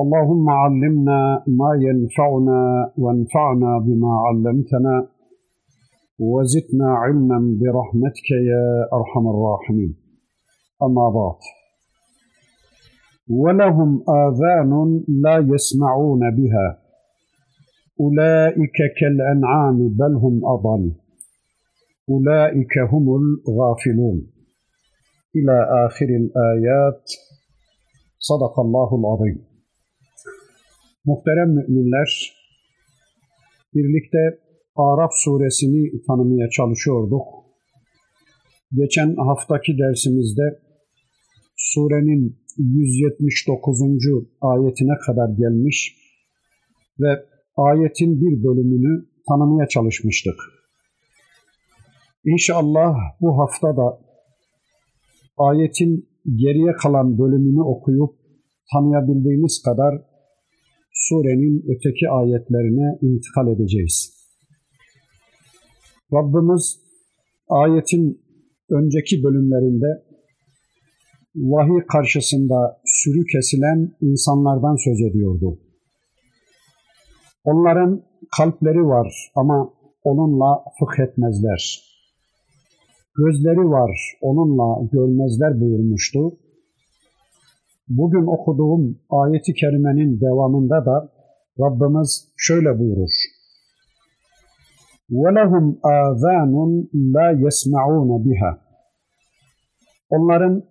اللهم علمنا ما ينفعنا وانفعنا بما علمتنا وزدنا علما برحمتك يا أرحم الراحمين. أما بعد ولهم آذان لا يسمعون بها. أولئك كالأنعام بل هم أضل. أولئك هم الغافلون. إلى آخر الآيات. صدق الله العظيم. Muhterem müminler, birlikte Araf suresini tanımaya çalışıyorduk. Geçen haftaki dersimizde surenin 179. ayetine kadar gelmiş ve ayetin bir bölümünü tanımaya çalışmıştık. İnşallah bu hafta da ayetin geriye kalan bölümünü okuyup tanıyabildiğimiz kadar surenin öteki ayetlerine intikal edeceğiz. Rabbimiz ayetin önceki bölümlerinde vahiy karşısında sürü kesilen insanlardan söz ediyordu. Onların kalpleri var ama onunla fıkh etmezler. Gözleri var onunla görmezler buyurmuştu Bugün okuduğum ayeti kerimenin devamında da Rabbimiz şöyle buyurur. وَلَهُمْ آذَانٌ لَا يَسْمَعُونَ بِهَا Onların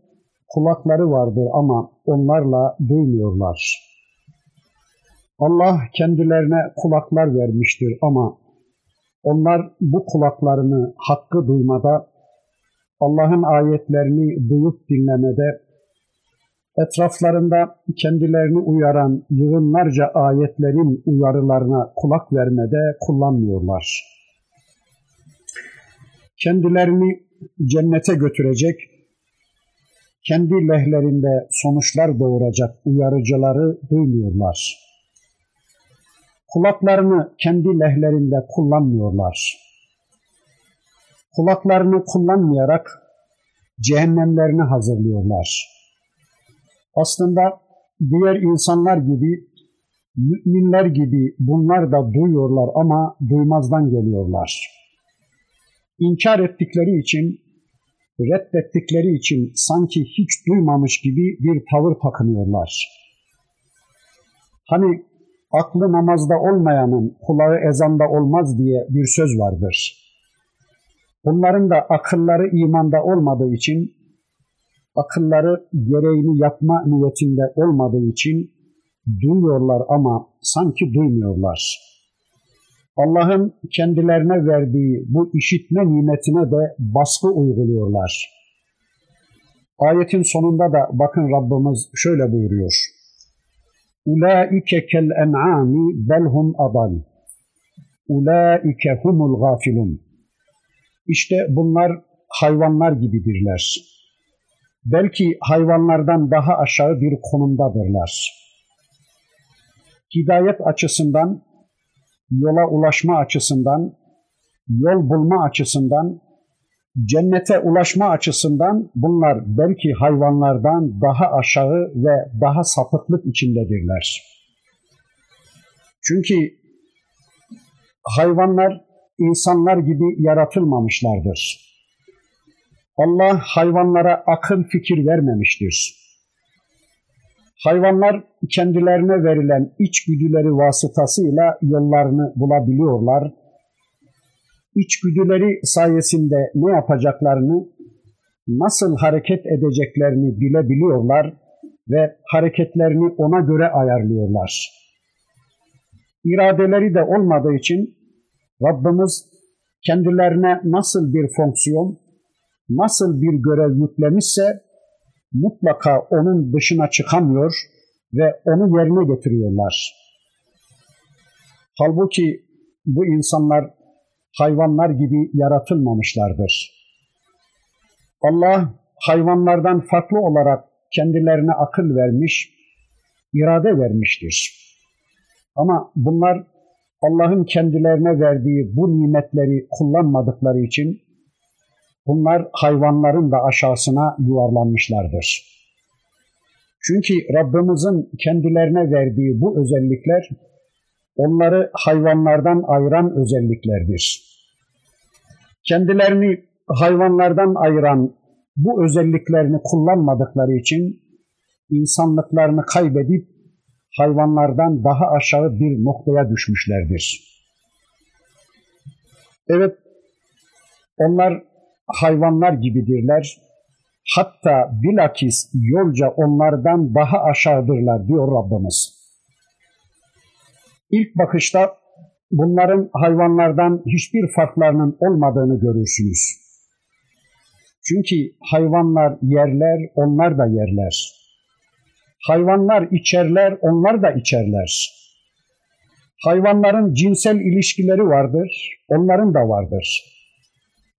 kulakları vardır ama onlarla duymuyorlar. Allah kendilerine kulaklar vermiştir ama onlar bu kulaklarını hakkı duymada, Allah'ın ayetlerini duyup dinlemede, etraflarında kendilerini uyaran yığınlarca ayetlerin uyarılarına kulak vermede kullanmıyorlar. Kendilerini cennete götürecek, kendi lehlerinde sonuçlar doğuracak uyarıcıları duymuyorlar. Kulaklarını kendi lehlerinde kullanmıyorlar. Kulaklarını kullanmayarak cehennemlerini hazırlıyorlar. Aslında diğer insanlar gibi, müminler gibi bunlar da duyuyorlar ama duymazdan geliyorlar. İnkar ettikleri için, reddettikleri için sanki hiç duymamış gibi bir tavır takınıyorlar. Hani aklı namazda olmayanın kulağı ezanda olmaz diye bir söz vardır. Bunların da akılları imanda olmadığı için akılları gereğini yapma niyetinde olmadığı için duyuyorlar ama sanki duymuyorlar. Allah'ın kendilerine verdiği bu işitme nimetine de baskı uyguluyorlar. Ayetin sonunda da bakın Rabbimiz şöyle buyuruyor. Ulaike kel en'ami belhum adal. Ulaike humul gafilun. İşte bunlar hayvanlar gibidirler belki hayvanlardan daha aşağı bir konumdadırlar. Hidayet açısından, yola ulaşma açısından, yol bulma açısından, cennete ulaşma açısından bunlar belki hayvanlardan daha aşağı ve daha sapıklık içindedirler. Çünkü hayvanlar insanlar gibi yaratılmamışlardır. Allah hayvanlara akıl fikir vermemiştir. Hayvanlar kendilerine verilen içgüdüleri vasıtasıyla yollarını bulabiliyorlar. İçgüdüleri sayesinde ne yapacaklarını, nasıl hareket edeceklerini bilebiliyorlar ve hareketlerini ona göre ayarlıyorlar. İradeleri de olmadığı için Rabbimiz kendilerine nasıl bir fonksiyon, nasıl bir görev yüklemişse mutlaka onun dışına çıkamıyor, ve onu yerine getiriyorlar. Halbuki bu insanlar hayvanlar gibi yaratılmamışlardır. Allah hayvanlardan farklı olarak kendilerine akıl vermiş, irade vermiştir. Ama bunlar Allah'ın kendilerine verdiği bu nimetleri kullanmadıkları için bunlar hayvanların da aşağısına yuvarlanmışlardır. Çünkü Rabbimizin kendilerine verdiği bu özellikler onları hayvanlardan ayıran özelliklerdir. Kendilerini hayvanlardan ayıran bu özelliklerini kullanmadıkları için insanlıklarını kaybedip hayvanlardan daha aşağı bir noktaya düşmüşlerdir. Evet, onlar hayvanlar gibidirler. Hatta bilakis yolca onlardan daha aşağıdırlar diyor Rabbimiz. İlk bakışta bunların hayvanlardan hiçbir farklarının olmadığını görürsünüz. Çünkü hayvanlar yerler, onlar da yerler. Hayvanlar içerler, onlar da içerler. Hayvanların cinsel ilişkileri vardır, onların da vardır.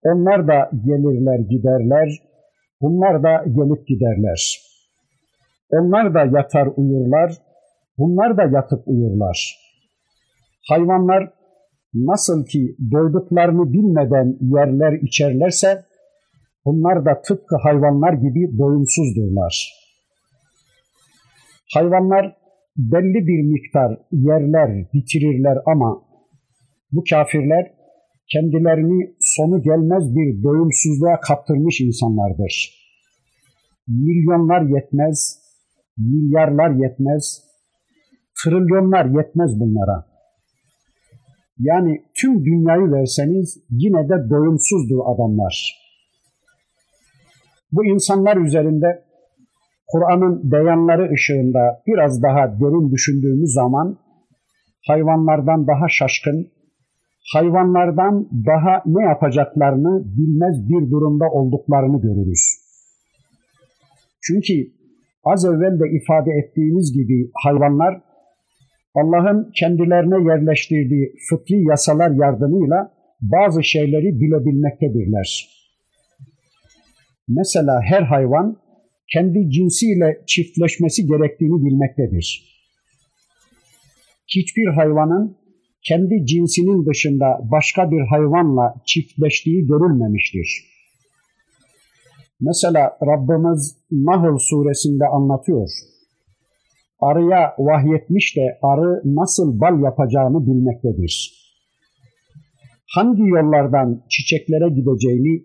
Onlar da gelirler, giderler, bunlar da gelip giderler. Onlar da yatar uyurlar, bunlar da yatıp uyurlar. Hayvanlar nasıl ki doyduklarını bilmeden yerler içerlerse, bunlar da tıpkı hayvanlar gibi doyumsuzdurlar. Hayvanlar belli bir miktar yerler, bitirirler ama bu kafirler kendilerini sonu gelmez bir doyumsuzluğa kaptırmış insanlardır. Milyonlar yetmez, milyarlar yetmez, trilyonlar yetmez bunlara. Yani tüm dünyayı verseniz yine de doyumsuzdur adamlar. Bu insanlar üzerinde Kur'an'ın beyanları ışığında biraz daha derin düşündüğümüz zaman hayvanlardan daha şaşkın, hayvanlardan daha ne yapacaklarını bilmez bir durumda olduklarını görürüz. Çünkü az evvel de ifade ettiğimiz gibi hayvanlar Allah'ın kendilerine yerleştirdiği fıtri yasalar yardımıyla bazı şeyleri bilebilmektedirler. Mesela her hayvan kendi cinsiyle çiftleşmesi gerektiğini bilmektedir. Hiçbir hayvanın kendi cinsinin dışında başka bir hayvanla çiftleştiği görülmemiştir. Mesela Rabbimiz Nahl suresinde anlatıyor. Arıya vahyetmiş de arı nasıl bal yapacağını bilmektedir. Hangi yollardan çiçeklere gideceğini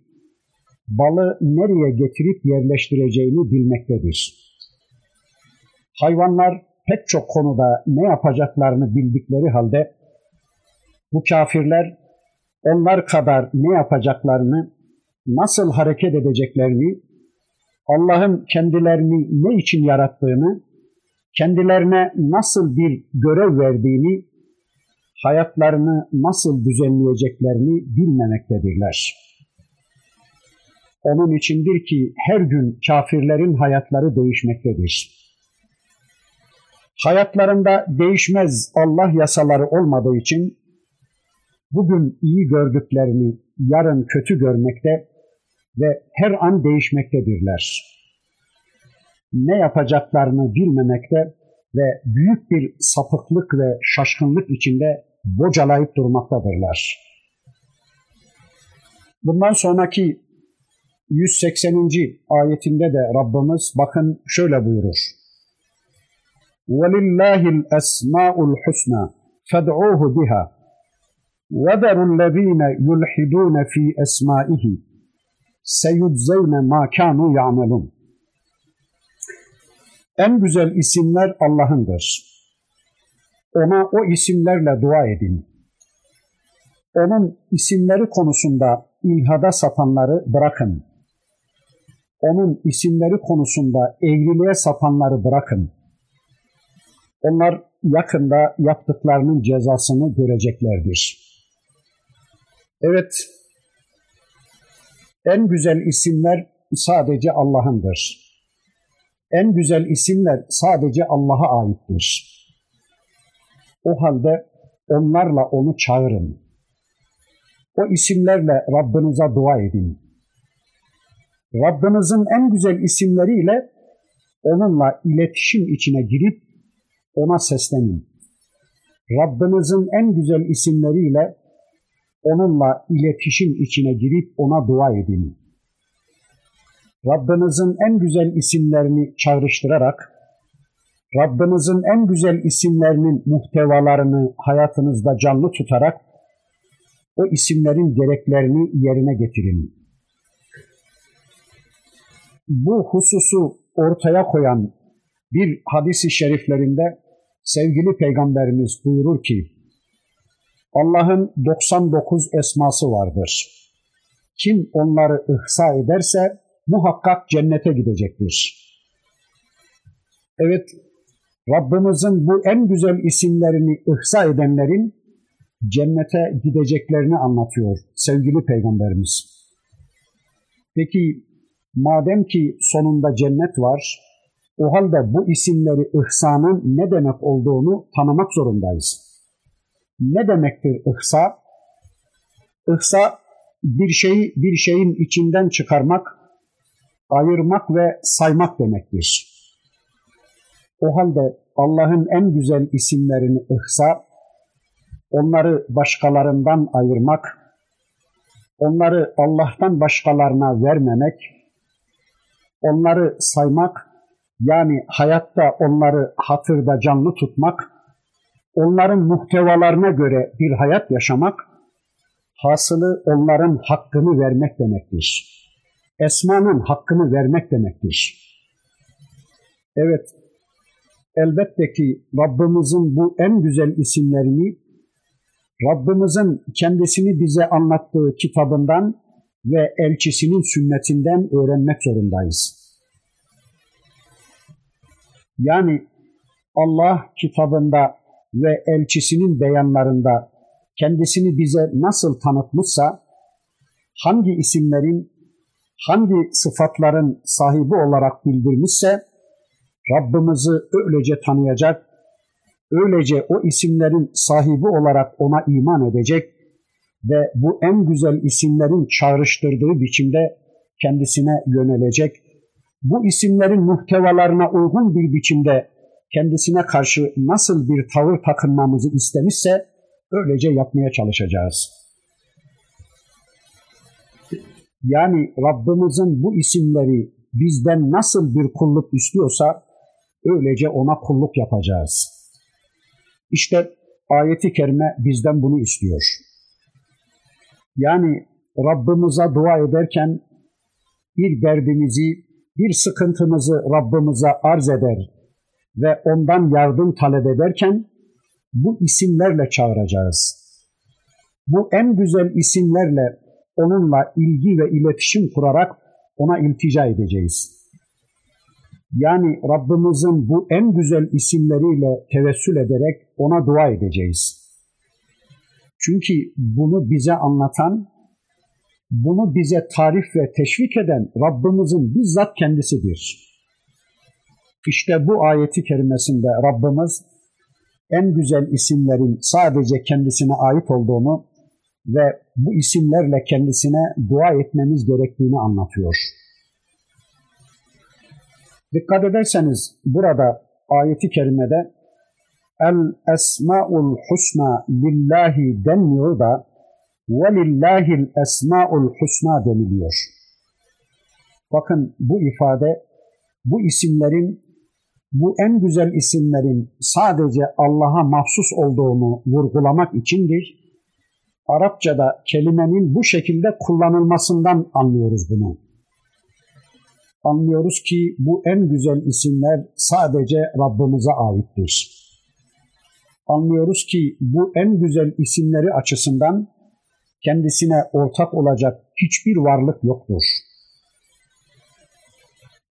balı nereye getirip yerleştireceğini bilmektedir. Hayvanlar pek çok konuda ne yapacaklarını bildikleri halde bu kafirler onlar kadar ne yapacaklarını, nasıl hareket edeceklerini, Allah'ın kendilerini ne için yarattığını, kendilerine nasıl bir görev verdiğini, hayatlarını nasıl düzenleyeceklerini bilmemektedirler. Onun içindir ki her gün kafirlerin hayatları değişmektedir. Hayatlarında değişmez Allah yasaları olmadığı için bugün iyi gördüklerini yarın kötü görmekte ve her an değişmektedirler. Ne yapacaklarını bilmemekte ve büyük bir sapıklık ve şaşkınlık içinde bocalayıp durmaktadırlar. Bundan sonraki 180. ayetinde de Rabbimiz bakın şöyle buyurur. وَلِلَّهِ الْأَسْمَاءُ الْحُسْنَى فَادْعُوهُ بِهَا وَذَرُوا الَّذ۪ينَ يُلْحِدُونَ ف۪ي اَسْمَائِهِ سَيُجْزَيْنَ مَا كَانُوا يَعْمَلُونَ En güzel isimler Allah'ındır. Ona o isimlerle dua edin. Onun isimleri konusunda ilhada sapanları bırakın. Onun isimleri konusunda eğriliğe sapanları bırakın. Onlar yakında yaptıklarının cezasını göreceklerdir.'' Evet, en güzel isimler sadece Allah'ındır. en güzel isimler sadece Allah'a aittir. O halde onlarla onu çağırın. O isimlerle Rabbinize dua edin. Rabbinizin en güzel isimleriyle onunla iletişim içine girip ona seslenin. Rabbinizin en güzel isimleriyle onunla iletişim içine girip ona dua edin. Rabbinizin en güzel isimlerini çağrıştırarak, Rabbinizin en güzel isimlerinin muhtevalarını hayatınızda canlı tutarak o isimlerin gereklerini yerine getirin. Bu hususu ortaya koyan bir hadisi şeriflerinde sevgili peygamberimiz buyurur ki Allah'ın 99 esması vardır. Kim onları ihsa ederse muhakkak cennete gidecektir. Evet, Rabbimizin bu en güzel isimlerini ihsa edenlerin cennete gideceklerini anlatıyor sevgili peygamberimiz. Peki madem ki sonunda cennet var, o halde bu isimleri ihsanın ne demek olduğunu tanımak zorundayız. Ne demektir ihsa? İhsa bir şeyi bir şeyin içinden çıkarmak, ayırmak ve saymak demektir. O halde Allah'ın en güzel isimlerini ihsa, onları başkalarından ayırmak, onları Allah'tan başkalarına vermemek, onları saymak, yani hayatta onları hatırda canlı tutmak, onların muhtevalarına göre bir hayat yaşamak, hasılı onların hakkını vermek demektir. Esmanın hakkını vermek demektir. Evet, elbette ki Rabbimizin bu en güzel isimlerini Rabbimizin kendisini bize anlattığı kitabından ve elçisinin sünnetinden öğrenmek zorundayız. Yani Allah kitabında ve elçisinin beyanlarında kendisini bize nasıl tanıtmışsa, hangi isimlerin, hangi sıfatların sahibi olarak bildirmişse, Rabbimizi öylece tanıyacak, öylece o isimlerin sahibi olarak ona iman edecek ve bu en güzel isimlerin çağrıştırdığı biçimde kendisine yönelecek, bu isimlerin muhtevalarına uygun bir biçimde kendisine karşı nasıl bir tavır takınmamızı istemişse öylece yapmaya çalışacağız. Yani Rabbimizin bu isimleri bizden nasıl bir kulluk istiyorsa öylece ona kulluk yapacağız. İşte ayeti kerime bizden bunu istiyor. Yani Rabbimize dua ederken bir derdimizi, bir sıkıntımızı Rabbimize arz eder ve ondan yardım talep ederken bu isimlerle çağıracağız. Bu en güzel isimlerle onunla ilgi ve iletişim kurarak ona iltica edeceğiz. Yani Rabbimizin bu en güzel isimleriyle tevessül ederek ona dua edeceğiz. Çünkü bunu bize anlatan, bunu bize tarif ve teşvik eden Rabbimizin bizzat kendisidir. İşte bu ayeti kerimesinde Rabbimiz en güzel isimlerin sadece kendisine ait olduğunu ve bu isimlerle kendisine dua etmemiz gerektiğini anlatıyor. Dikkat ederseniz burada ayeti kerimede El esmaul husna lillahi denmiyor da ve lillahil esmaul husna deniliyor. Bakın bu ifade bu isimlerin bu en güzel isimlerin sadece Allah'a mahsus olduğunu vurgulamak içindir. Arapçada kelimenin bu şekilde kullanılmasından anlıyoruz bunu. Anlıyoruz ki bu en güzel isimler sadece Rabbimize aittir. Anlıyoruz ki bu en güzel isimleri açısından kendisine ortak olacak hiçbir varlık yoktur.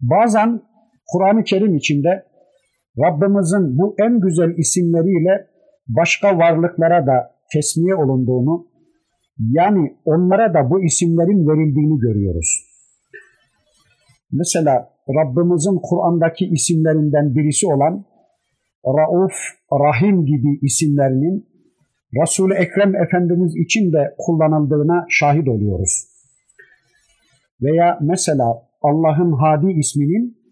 Bazen Kur'an-ı Kerim içinde Rabbimizin bu en güzel isimleriyle başka varlıklara da tesmiye olunduğunu, yani onlara da bu isimlerin verildiğini görüyoruz. Mesela Rabbimizin Kur'an'daki isimlerinden birisi olan Rauf, Rahim gibi isimlerinin Resul-i Ekrem Efendimiz için de kullanıldığına şahit oluyoruz. Veya mesela Allah'ın Hadi isminin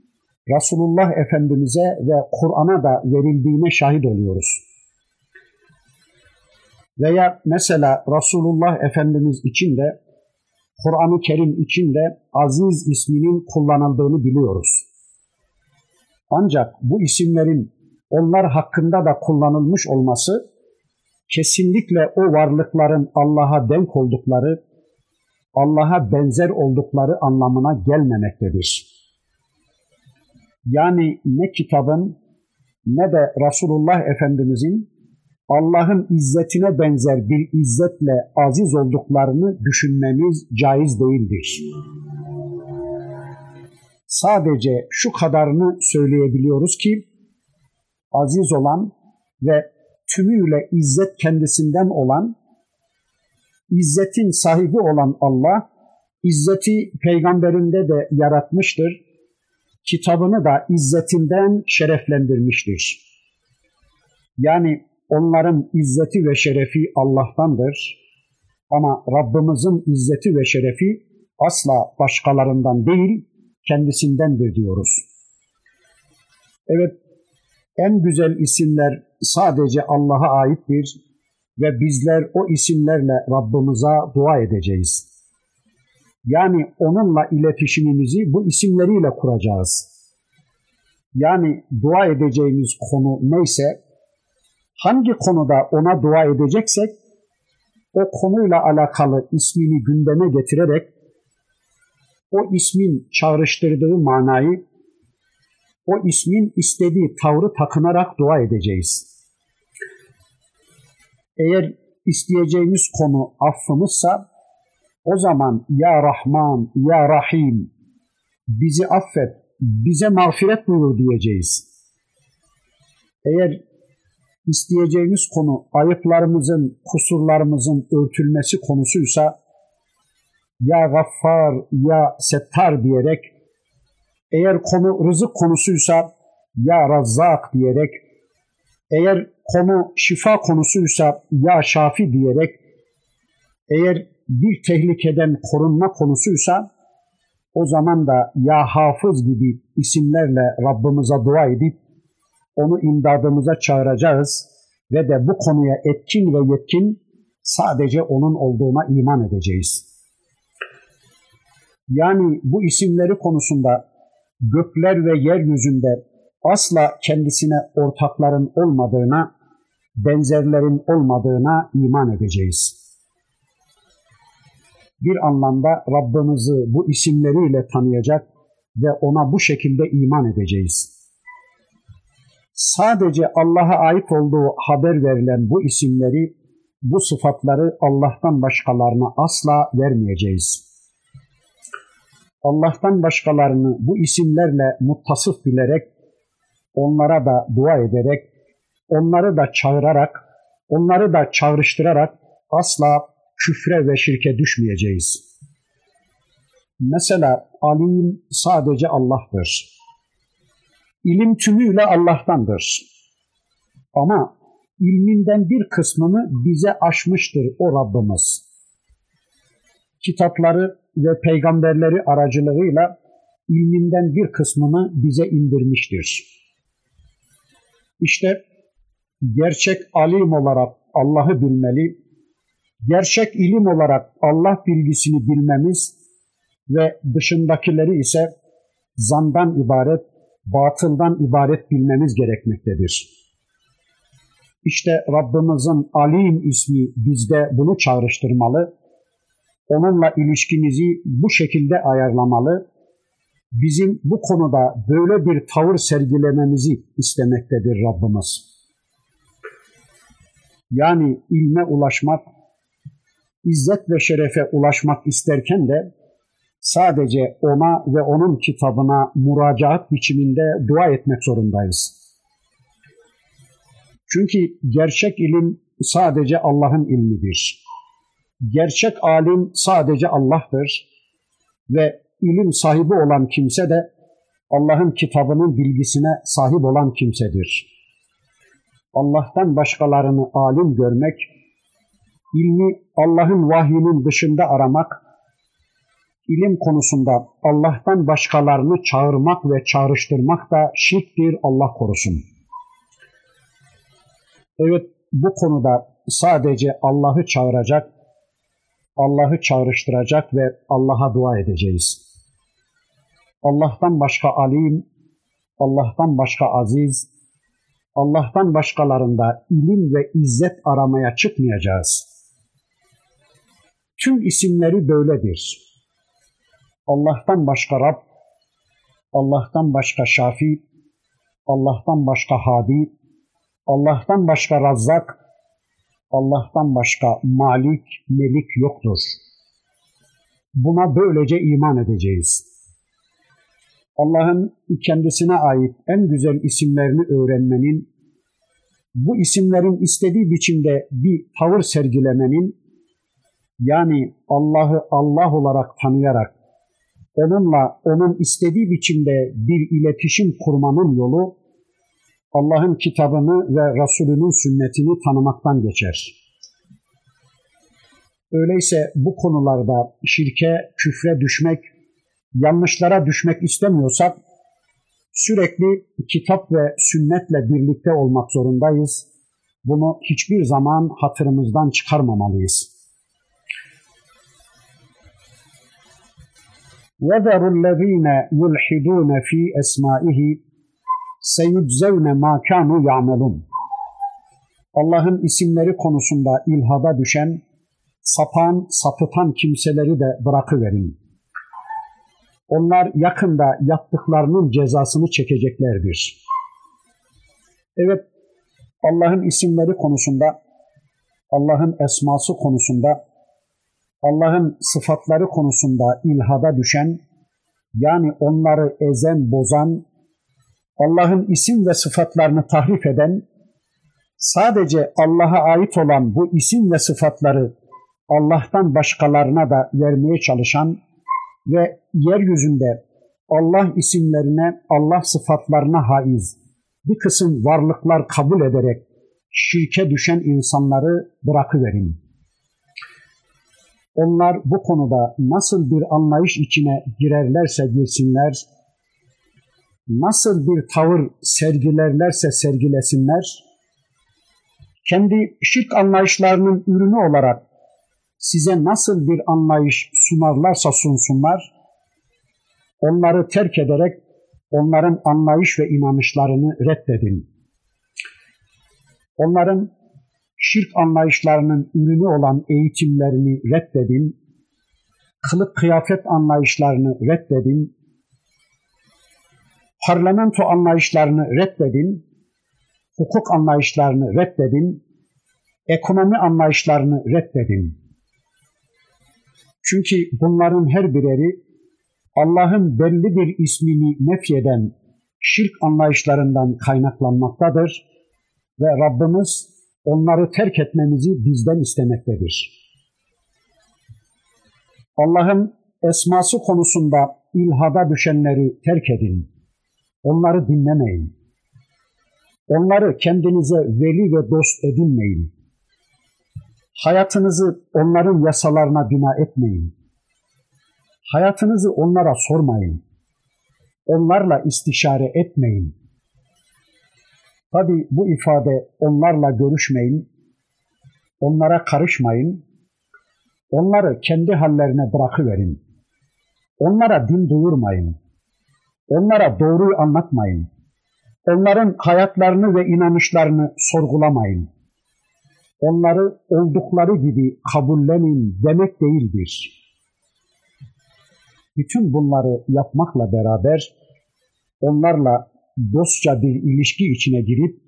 Resulullah Efendimiz'e ve Kur'an'a da verildiğine şahit oluyoruz. Veya mesela Resulullah Efendimiz için de Kur'an-ı Kerim için de Aziz isminin kullanıldığını biliyoruz. Ancak bu isimlerin onlar hakkında da kullanılmış olması kesinlikle o varlıkların Allah'a denk oldukları, Allah'a benzer oldukları anlamına gelmemektedir. Yani ne kitabın ne de Resulullah Efendimizin Allah'ın izzetine benzer bir izzetle aziz olduklarını düşünmemiz caiz değildir. Sadece şu kadarını söyleyebiliyoruz ki aziz olan ve tümüyle izzet kendisinden olan, izzetin sahibi olan Allah, izzeti peygamberinde de yaratmıştır. Kitabını da izzetinden şereflendirmiştir. Yani onların izzeti ve şerefi Allah'tandır. Ama Rabbimizin izzeti ve şerefi asla başkalarından değil, kendisindendir diyoruz. Evet, en güzel isimler sadece Allah'a aittir ve bizler o isimlerle Rabbimize dua edeceğiz. Yani onunla iletişimimizi bu isimleriyle kuracağız. Yani dua edeceğimiz konu neyse, hangi konuda ona dua edeceksek, o konuyla alakalı ismini gündeme getirerek, o ismin çağrıştırdığı manayı o ismin istediği tavrı takınarak dua edeceğiz. Eğer isteyeceğimiz konu affımızsa o zaman Ya Rahman, Ya Rahim bizi affet, bize mağfiret buyur diyeceğiz. Eğer isteyeceğimiz konu ayıplarımızın, kusurlarımızın örtülmesi konusuysa Ya Gaffar, Ya Settar diyerek eğer konu rızık konusuysa ya Razzak diyerek, eğer konu şifa konusuysa ya Şafi diyerek, eğer bir tehlikeden korunma konusuysa o zaman da ya Hafız gibi isimlerle Rabbimize dua edip onu imdadımıza çağıracağız ve de bu konuya etkin ve yetkin sadece onun olduğuna iman edeceğiz. Yani bu isimleri konusunda gökler ve yeryüzünde asla kendisine ortakların olmadığına, benzerlerin olmadığına iman edeceğiz. Bir anlamda Rabbimizi bu isimleriyle tanıyacak ve ona bu şekilde iman edeceğiz. Sadece Allah'a ait olduğu haber verilen bu isimleri, bu sıfatları Allah'tan başkalarına asla vermeyeceğiz. Allah'tan başkalarını bu isimlerle muttasıf bilerek, onlara da dua ederek, onları da çağırarak, onları da çağrıştırarak asla küfre ve şirke düşmeyeceğiz. Mesela alim sadece Allah'tır. İlim tümüyle Allah'tandır. Ama ilminden bir kısmını bize aşmıştır o Rabbimiz. Kitapları ve peygamberleri aracılığıyla ilminden bir kısmını bize indirmiştir. İşte gerçek alim olarak Allah'ı bilmeli, gerçek ilim olarak Allah bilgisini bilmemiz ve dışındakileri ise zandan ibaret, batıldan ibaret bilmemiz gerekmektedir. İşte Rabbimizin alim ismi bizde bunu çağrıştırmalı onunla ilişkimizi bu şekilde ayarlamalı, bizim bu konuda böyle bir tavır sergilememizi istemektedir Rabbimiz. Yani ilme ulaşmak, izzet ve şerefe ulaşmak isterken de sadece ona ve onun kitabına müracaat biçiminde dua etmek zorundayız. Çünkü gerçek ilim sadece Allah'ın ilmidir. Gerçek alim sadece Allah'tır ve ilim sahibi olan kimse de Allah'ın kitabının bilgisine sahip olan kimsedir. Allah'tan başkalarını alim görmek, ilmi Allah'ın vahyinin dışında aramak, ilim konusunda Allah'tan başkalarını çağırmak ve çağrıştırmak da şirktir Allah korusun. Evet bu konuda sadece Allah'ı çağıracak, Allah'ı çağrıştıracak ve Allah'a dua edeceğiz. Allah'tan başka alim, Allah'tan başka aziz, Allah'tan başkalarında ilim ve izzet aramaya çıkmayacağız. Tüm isimleri böyledir. Allah'tan başka Rab, Allah'tan başka Şafi, Allah'tan başka Hadi, Allah'tan başka Razzak, Allah'tan başka Malik, Melik yoktur. Buna böylece iman edeceğiz. Allah'ın kendisine ait en güzel isimlerini öğrenmenin, bu isimlerin istediği biçimde bir tavır sergilemenin, yani Allah'ı Allah olarak tanıyarak, onunla onun istediği biçimde bir iletişim kurmanın yolu, Allah'ın kitabını ve Resulünün sünnetini tanımaktan geçer. Öyleyse bu konularda şirke, küfre düşmek, yanlışlara düşmek istemiyorsak sürekli kitap ve sünnetle birlikte olmak zorundayız. Bunu hiçbir zaman hatırımızdan çıkarmamalıyız. وَذَرُ الَّذ۪ينَ يُلْحِدُونَ ف۪ي اَسْمَائِهِ سَيُجْزَوْنَ مَا كَانُوا يَعْمَلُونَ Allah'ın isimleri konusunda ilhada düşen, sapan, sapıtan kimseleri de bırakıverin. Onlar yakında yaptıklarının cezasını çekeceklerdir. Evet, Allah'ın isimleri konusunda, Allah'ın esması konusunda Allah'ın sıfatları konusunda ilhada düşen, yani onları ezen, bozan, Allah'ın isim ve sıfatlarını tahrif eden, sadece Allah'a ait olan bu isim ve sıfatları Allah'tan başkalarına da vermeye çalışan ve yeryüzünde Allah isimlerine, Allah sıfatlarına haiz bir kısım varlıklar kabul ederek şirke düşen insanları bırakıverin. Onlar bu konuda nasıl bir anlayış içine girerlerse girsinler, nasıl bir tavır sergilerlerse sergilesinler, kendi şirk anlayışlarının ürünü olarak size nasıl bir anlayış sunarlarsa sunsunlar, onları terk ederek onların anlayış ve inanışlarını reddedin. Onların şirk anlayışlarının ürünü olan eğitimlerini reddedin, kılık kıyafet anlayışlarını reddedin, parlamento anlayışlarını reddedin, hukuk anlayışlarını reddedin, ekonomi anlayışlarını reddedin. Çünkü bunların her bireri Allah'ın belli bir ismini nefyeden şirk anlayışlarından kaynaklanmaktadır ve Rabbimiz onları terk etmemizi bizden istemektedir. Allah'ın esması konusunda ilhada düşenleri terk edin. Onları dinlemeyin. Onları kendinize veli ve dost edinmeyin. Hayatınızı onların yasalarına bina etmeyin. Hayatınızı onlara sormayın. Onlarla istişare etmeyin. Tabi bu ifade onlarla görüşmeyin, onlara karışmayın, onları kendi hallerine bırakıverin. Onlara din duyurmayın. Onlara doğruyu anlatmayın. Onların hayatlarını ve inanışlarını sorgulamayın. Onları oldukları gibi kabullenin demek değildir. Bütün bunları yapmakla beraber onlarla dostça bir ilişki içine girip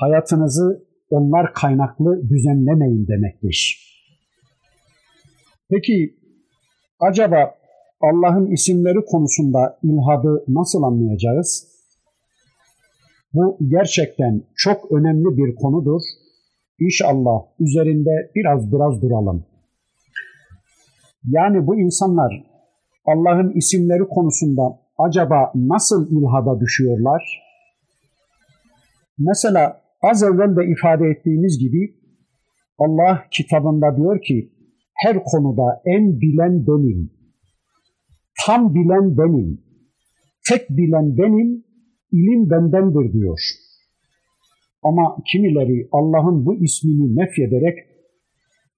hayatınızı onlar kaynaklı düzenlemeyin demektir. Peki acaba Allah'ın isimleri konusunda ilhadı nasıl anlayacağız? Bu gerçekten çok önemli bir konudur. İnşallah üzerinde biraz biraz duralım. Yani bu insanlar Allah'ın isimleri konusunda acaba nasıl ilhada düşüyorlar? Mesela az evvel de ifade ettiğimiz gibi Allah kitabında diyor ki her konuda en bilen benim, tam bilen benim, tek bilen benim, ilim bendendir diyor. Ama kimileri Allah'ın bu ismini nefyederek,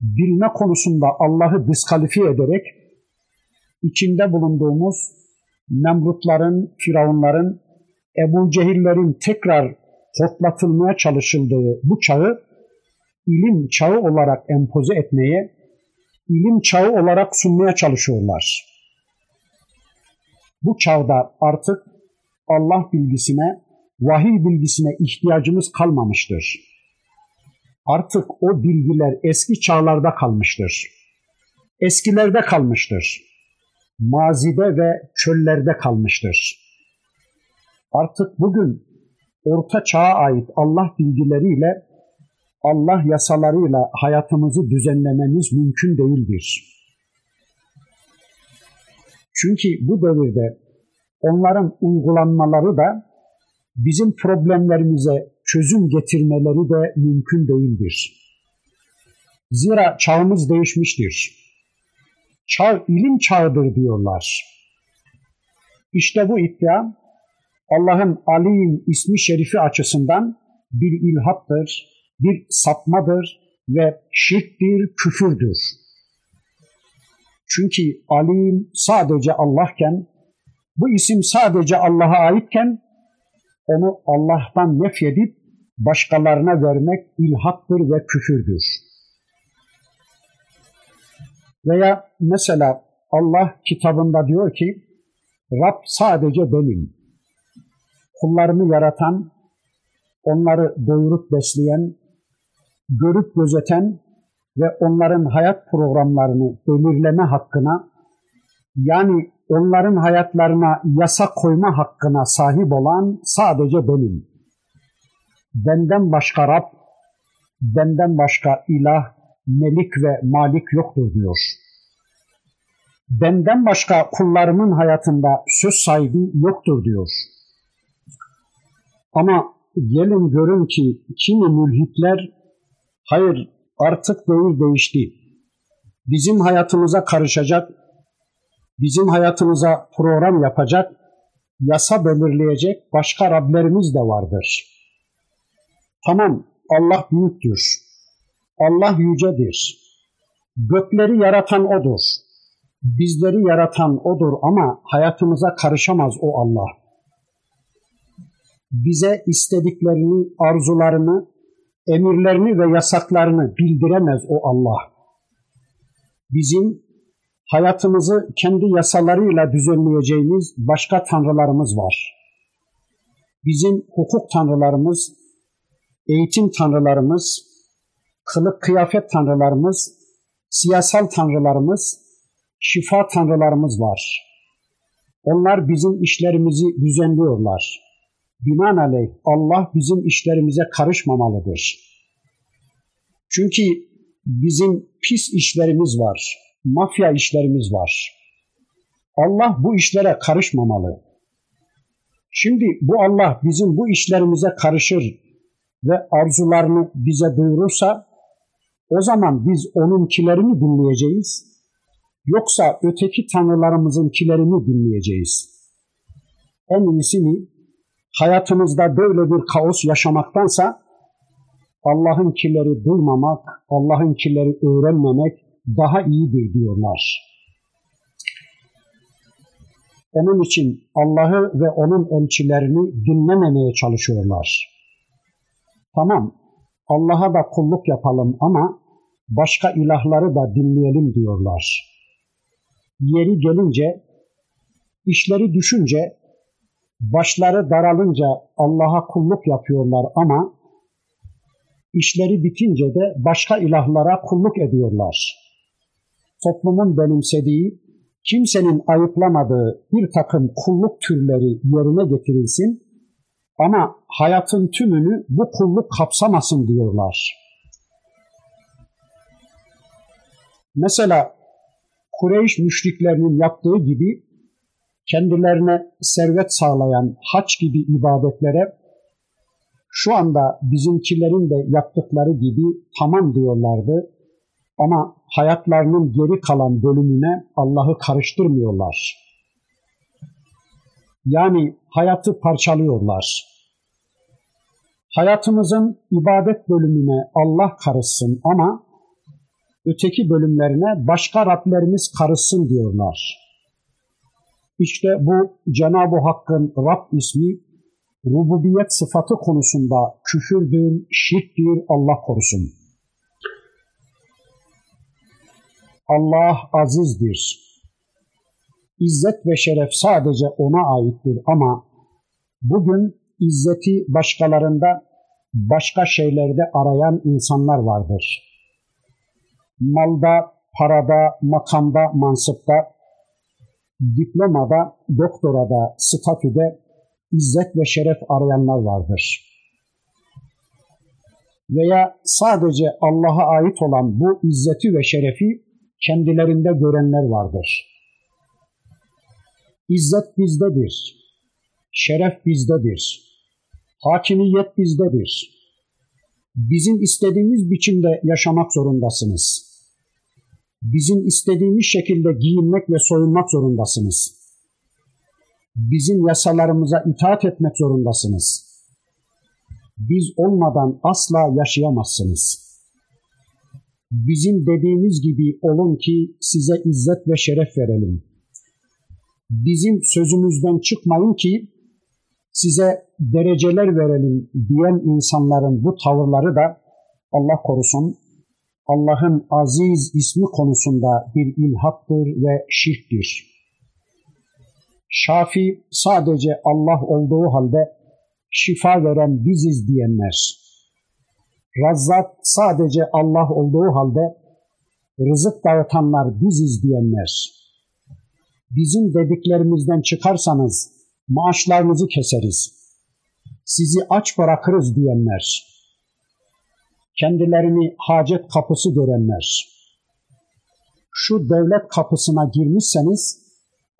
bilme konusunda Allah'ı diskalifiye ederek, içinde bulunduğumuz Nemrutların, Firavunların, Ebu Cehillerin tekrar hortlatılmaya çalışıldığı bu çağı ilim çağı olarak empoze etmeye, ilim çağı olarak sunmaya çalışıyorlar. Bu çağda artık Allah bilgisine, vahiy bilgisine ihtiyacımız kalmamıştır. Artık o bilgiler eski çağlarda kalmıştır. Eskilerde kalmıştır. Mazide ve çöllerde kalmıştır. Artık bugün orta çağa ait Allah bilgileriyle Allah yasalarıyla hayatımızı düzenlememiz mümkün değildir. Çünkü bu devirde onların uygulanmaları da bizim problemlerimize çözüm getirmeleri de mümkün değildir. Zira çağımız değişmiştir. Çağ ilim çağıdır diyorlar. İşte bu iddia Allah'ın Alim ismi şerifi açısından bir ilhattır, bir sapmadır ve şirktir, küfürdür. Çünkü alim sadece Allah'ken, bu isim sadece Allah'a aitken, onu Allah'tan nefyedip başkalarına vermek ilhattır ve küfürdür. Veya mesela Allah kitabında diyor ki, Rab sadece benim. Kullarımı yaratan, onları doyurup besleyen, görüp gözeten ve onların hayat programlarını belirleme hakkına yani onların hayatlarına yasa koyma hakkına sahip olan sadece benim. Benden başka Rab, benden başka ilah, melik ve malik yoktur diyor. Benden başka kullarımın hayatında söz sahibi yoktur diyor. Ama gelin görün ki kimi mülhitler Hayır, artık devir değişti. Bizim hayatımıza karışacak, bizim hayatımıza program yapacak, yasa belirleyecek başka Rablerimiz de vardır. Tamam, Allah büyüktür. Allah yücedir. Gökleri yaratan O'dur. Bizleri yaratan O'dur ama hayatımıza karışamaz o Allah. Bize istediklerini, arzularını, emirlerini ve yasaklarını bildiremez o Allah. Bizim hayatımızı kendi yasalarıyla düzenleyeceğimiz başka tanrılarımız var. Bizim hukuk tanrılarımız, eğitim tanrılarımız, kılık kıyafet tanrılarımız, siyasal tanrılarımız, şifa tanrılarımız var. Onlar bizim işlerimizi düzenliyorlar. Binaenaleyh Allah bizim işlerimize karışmamalıdır. Çünkü bizim pis işlerimiz var, mafya işlerimiz var. Allah bu işlere karışmamalı. Şimdi bu Allah bizim bu işlerimize karışır ve arzularını bize duyurursa o zaman biz onunkileri mi dinleyeceğiz? Yoksa öteki tanrılarımızınkileri mi dinleyeceğiz? En iyisi mi? hayatımızda böyle bir kaos yaşamaktansa Allah'ın kirleri duymamak, Allah'ın kirleri öğrenmemek daha iyidir diyorlar. Onun için Allah'ı ve onun elçilerini dinlememeye çalışıyorlar. Tamam, Allah'a da kulluk yapalım ama başka ilahları da dinleyelim diyorlar. Yeri gelince, işleri düşünce Başları daralınca Allah'a kulluk yapıyorlar ama işleri bitince de başka ilahlara kulluk ediyorlar. Toplumun benimsediği, kimsenin ayıplamadığı bir takım kulluk türleri yerine getirilsin ama hayatın tümünü bu kulluk kapsamasın diyorlar. Mesela Kureyş müşriklerinin yaptığı gibi kendilerine servet sağlayan haç gibi ibadetlere şu anda bizimkilerin de yaptıkları gibi tamam diyorlardı ama hayatlarının geri kalan bölümüne Allah'ı karıştırmıyorlar. Yani hayatı parçalıyorlar. Hayatımızın ibadet bölümüne Allah karışsın ama öteki bölümlerine başka Rablerimiz karışsın diyorlar. İşte bu Cenab-ı Hakk'ın Rab ismi rububiyet sıfatı konusunda küfürdür, şirktir, Allah korusun. Allah azizdir. İzzet ve şeref sadece ona aittir ama bugün izzeti başkalarında, başka şeylerde arayan insanlar vardır. Malda, parada, makamda, mansıpta, diplomada, doktorada, statüde izzet ve şeref arayanlar vardır. Veya sadece Allah'a ait olan bu izzeti ve şerefi kendilerinde görenler vardır. İzzet bizdedir. Şeref bizdedir. Hakimiyet bizdedir. Bizim istediğimiz biçimde yaşamak zorundasınız. Bizim istediğimiz şekilde giyinmek ve soyunmak zorundasınız. Bizim yasalarımıza itaat etmek zorundasınız. Biz olmadan asla yaşayamazsınız. Bizim dediğimiz gibi olun ki size izzet ve şeref verelim. Bizim sözümüzden çıkmayın ki size dereceler verelim diyen insanların bu tavırları da Allah korusun Allah'ın aziz ismi konusunda bir ilhattır ve şirktir. Şafi sadece Allah olduğu halde şifa veren biziz diyenler. Razzak sadece Allah olduğu halde rızık dağıtanlar biziz diyenler. Bizim dediklerimizden çıkarsanız maaşlarınızı keseriz. Sizi aç bırakırız diyenler. Kendilerini hacet kapısı görenler. Şu devlet kapısına girmişseniz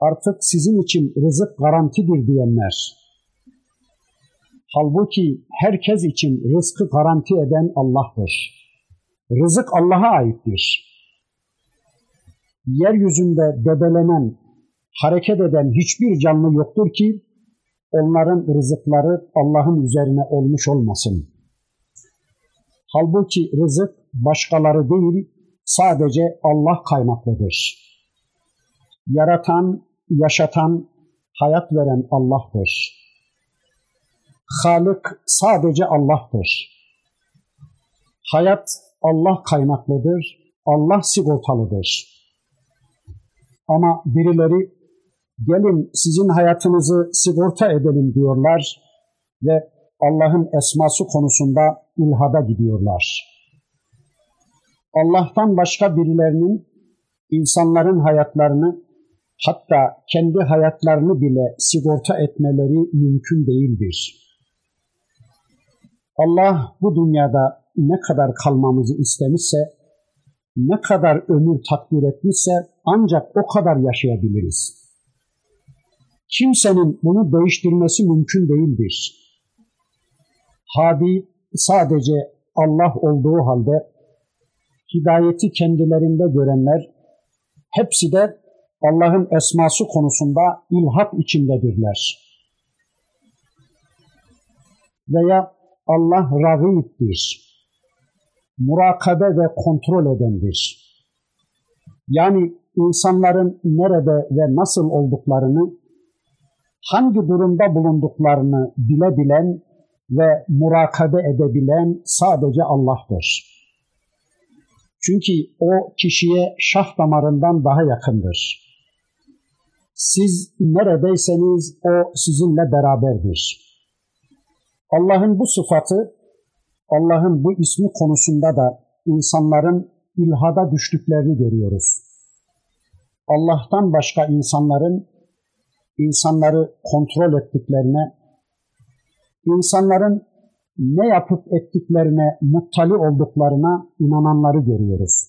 artık sizin için rızık garantidir diyenler. Halbuki herkes için rızkı garanti eden Allah'tır. Rızık Allah'a aittir. Yeryüzünde debelenen, hareket eden hiçbir canlı yoktur ki onların rızıkları Allah'ın üzerine olmuş olmasın. Halbuki rızık başkaları değil, sadece Allah kaynaklıdır. Yaratan, yaşatan, hayat veren Allah'tır. Halık sadece Allah'tır. Hayat Allah kaynaklıdır, Allah sigortalıdır. Ama birileri gelin sizin hayatınızı sigorta edelim diyorlar ve Allah'ın esması konusunda ilhada gidiyorlar. Allah'tan başka birilerinin insanların hayatlarını hatta kendi hayatlarını bile sigorta etmeleri mümkün değildir. Allah bu dünyada ne kadar kalmamızı istemişse, ne kadar ömür takdir etmişse ancak o kadar yaşayabiliriz. Kimsenin bunu değiştirmesi mümkün değildir. Hadi sadece Allah olduğu halde hidayeti kendilerinde görenler hepsi de Allah'ın esması konusunda ilhak içindedirler. Veya Allah ragibdir. Murakabe ve kontrol edendir. Yani insanların nerede ve nasıl olduklarını, hangi durumda bulunduklarını bilebilen ve murakabe edebilen sadece Allah'tır. Çünkü o kişiye şah damarından daha yakındır. Siz neredeyseniz o sizinle beraberdir. Allah'ın bu sıfatı, Allah'ın bu ismi konusunda da insanların ilhada düştüklerini görüyoruz. Allah'tan başka insanların insanları kontrol ettiklerine, insanların ne yapıp ettiklerine muttali olduklarına inananları görüyoruz.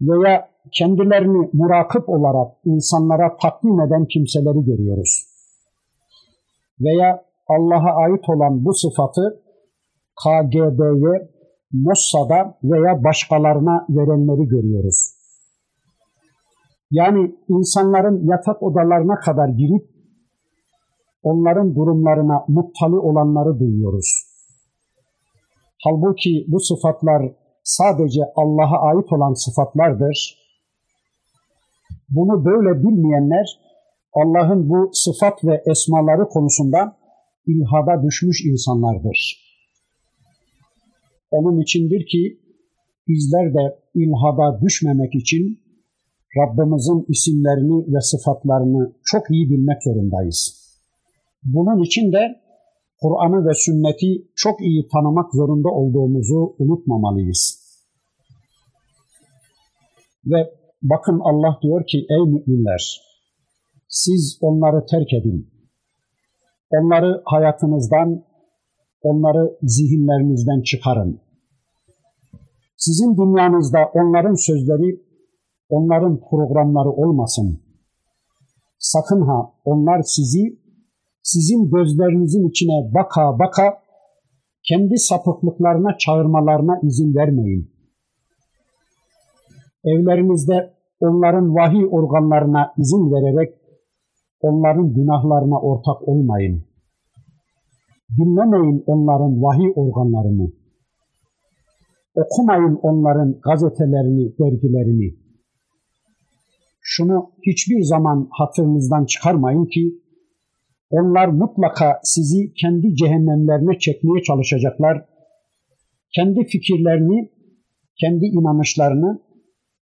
Veya kendilerini murakip olarak insanlara takdim eden kimseleri görüyoruz. Veya Allah'a ait olan bu sıfatı KGB'ye, Mossad'a veya başkalarına verenleri görüyoruz. Yani insanların yatak odalarına kadar girip onların durumlarına muttali olanları duyuyoruz. Halbuki bu sıfatlar sadece Allah'a ait olan sıfatlardır. Bunu böyle bilmeyenler Allah'ın bu sıfat ve esmaları konusunda ilhada düşmüş insanlardır. Onun içindir ki bizler de ilhada düşmemek için Rabbimizin isimlerini ve sıfatlarını çok iyi bilmek zorundayız. Bunun için de Kur'an'ı ve sünneti çok iyi tanımak zorunda olduğumuzu unutmamalıyız. Ve bakın Allah diyor ki ey müminler siz onları terk edin. Onları hayatınızdan, onları zihinlerinizden çıkarın. Sizin dünyanızda onların sözleri, onların programları olmasın. Sakın ha onlar sizi sizin gözlerinizin içine baka baka kendi sapıklıklarına çağırmalarına izin vermeyin. Evlerinizde onların vahiy organlarına izin vererek onların günahlarına ortak olmayın. Dinlemeyin onların vahiy organlarını. Okumayın onların gazetelerini, dergilerini. Şunu hiçbir zaman hatırınızdan çıkarmayın ki onlar mutlaka sizi kendi cehennemlerine çekmeye çalışacaklar. Kendi fikirlerini, kendi inanışlarını,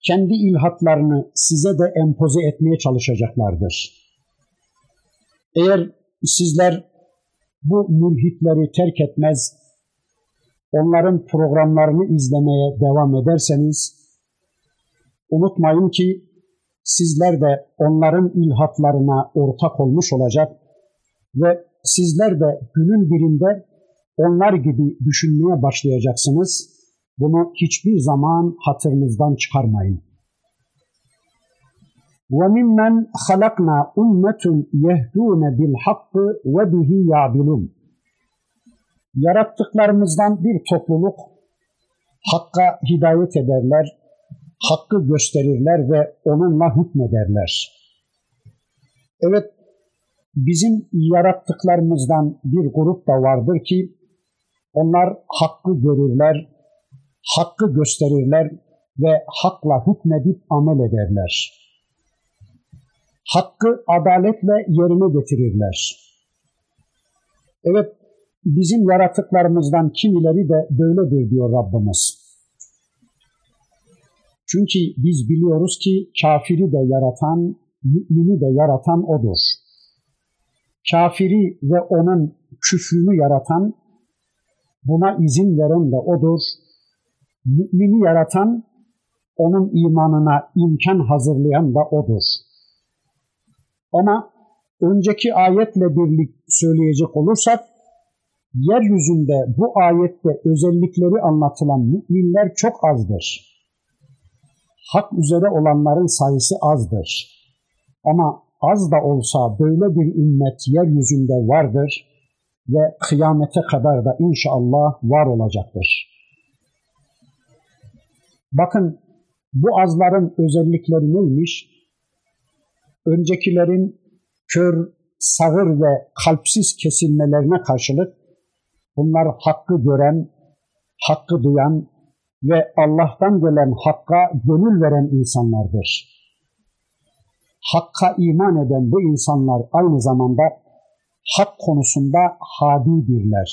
kendi ilhatlarını size de empoze etmeye çalışacaklardır. Eğer sizler bu mülhitleri terk etmez, onların programlarını izlemeye devam ederseniz, unutmayın ki sizler de onların ilhatlarına ortak olmuş olacak ve sizler de günün birinde onlar gibi düşünmeye başlayacaksınız. Bunu hiçbir zaman hatırınızdan çıkarmayın. وَمِمَّنْ خَلَقْنَا اُمَّةٌ يَهْدُونَ بِالْحَقِّ وَبِهِ يَعْدِلُونَ Yarattıklarımızdan bir topluluk Hakka hidayet ederler, hakkı gösterirler ve onunla hükmederler. Evet, bizim yarattıklarımızdan bir grup da vardır ki onlar hakkı görürler, hakkı gösterirler ve hakla hükmedip amel ederler. Hakkı adaletle yerine getirirler. Evet, bizim yaratıklarımızdan kimileri de böyledir diyor Rabbimiz. Çünkü biz biliyoruz ki kafiri de yaratan, mümini de yaratan O'dur kafiri ve onun küfrünü yaratan, buna izin veren de odur. Mümini yaratan, onun imanına imkan hazırlayan da odur. Ama önceki ayetle birlik söyleyecek olursak, yeryüzünde bu ayette özellikleri anlatılan müminler çok azdır. Hak üzere olanların sayısı azdır. Ama az da olsa böyle bir ümmet yeryüzünde vardır ve kıyamete kadar da inşallah var olacaktır. Bakın bu azların özellikleri neymiş? Öncekilerin kör, sağır ve kalpsiz kesilmelerine karşılık bunlar hakkı gören, hakkı duyan ve Allah'tan gelen hakka gönül veren insanlardır hakka iman eden bu insanlar aynı zamanda hak konusunda hadidirler.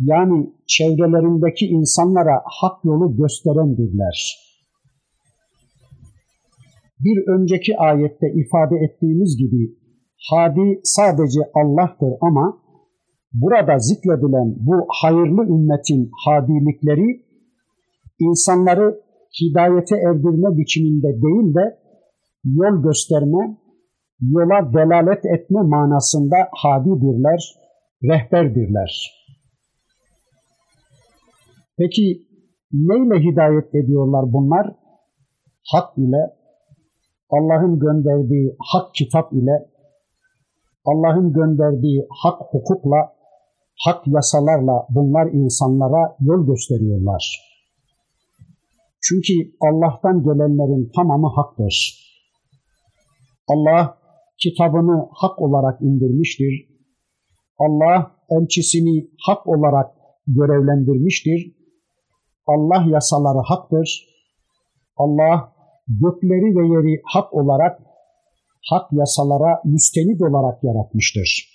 Yani çevrelerindeki insanlara hak yolu gösterendirler. Bir önceki ayette ifade ettiğimiz gibi hadi sadece Allah'tır ama burada zikredilen bu hayırlı ümmetin hadilikleri insanları hidayete erdirme biçiminde değil de yol gösterme, yola delalet etme manasında hadidirler, rehberdirler. Peki neyle hidayet ediyorlar bunlar? hak ile, Allah'ın gönderdiği hak kitap ile, Allah'ın gönderdiği hak hukukla, hak yasalarla bunlar insanlara yol gösteriyorlar. Çünkü Allah'tan gelenlerin tamamı haktır. Allah kitabını hak olarak indirmiştir. Allah elçisini hak olarak görevlendirmiştir. Allah yasaları haktır. Allah gökleri ve yeri hak olarak hak yasalara müstenid olarak yaratmıştır.